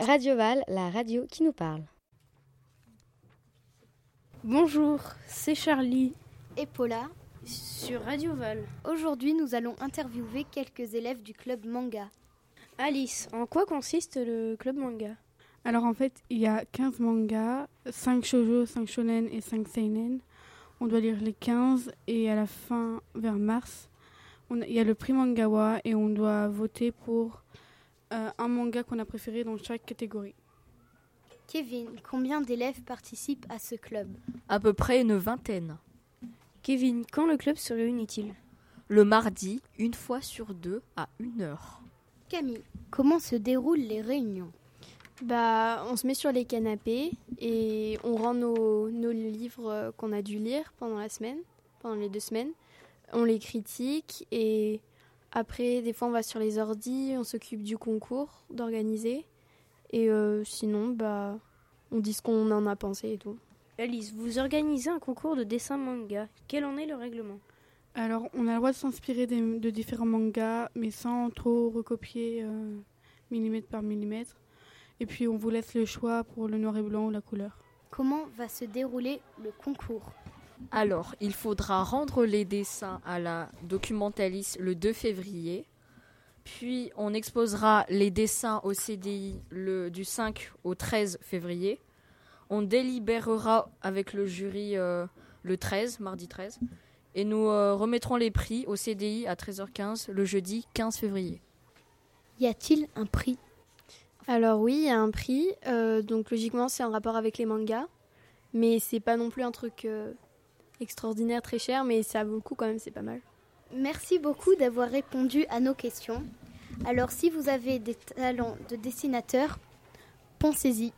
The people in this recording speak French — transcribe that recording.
Radio Val, la radio qui nous parle. Bonjour, c'est Charlie et Paula sur Radio Val. Aujourd'hui, nous allons interviewer quelques élèves du club manga. Alice, en quoi consiste le club manga? Alors en fait, il y a 15 mangas, 5 shoujo, 5 shonen et 5 seinen. On doit lire les 15 et à la fin, vers mars, il y a le prix Mangawa et on doit voter pour euh, un manga qu'on a préféré dans chaque catégorie. Kevin, combien d'élèves participent à ce club? À peu près une vingtaine. Kevin, quand le club se réunit-il? Le mardi, une fois sur deux, à une heure. Camille, comment se déroulent les réunions? Bah, on se met sur les canapés et on rend nos, nos livres qu'on a dû lire pendant la semaine, pendant les deux semaines. On les critique et après, des fois, on va sur les ordis, on s'occupe du concours, d'organiser. Et euh, sinon, bah, on dit ce qu'on en a pensé et tout. Alice, vous organisez un concours de dessin manga. Quel en est le règlement? Alors, on a le droit de s'inspirer de différents mangas, mais sans trop recopier euh, millimètre par millimètre. Et puis on vous laisse le choix pour le noir et blanc ou la couleur. Comment va se dérouler le concours? Alors, il faudra rendre les dessins à la documentaliste le 2 février. Puis on exposera les dessins au CDI le, du 5 au 13 février. On délibérera avec le jury euh, le 13, mardi 13. Et nous euh, remettrons les prix au CDI à 13h15 le jeudi 15 février. Y a-t-il un prix? Alors oui, il y a un prix. Euh, donc logiquement, c'est en rapport avec les mangas. Mais c'est pas non plus un truc euh, extraordinaire, très cher, mais ça vaut le coup quand même, c'est pas mal. Merci beaucoup d'avoir répondu à nos questions. Alors si vous avez des talents de dessinateur, pensez-y.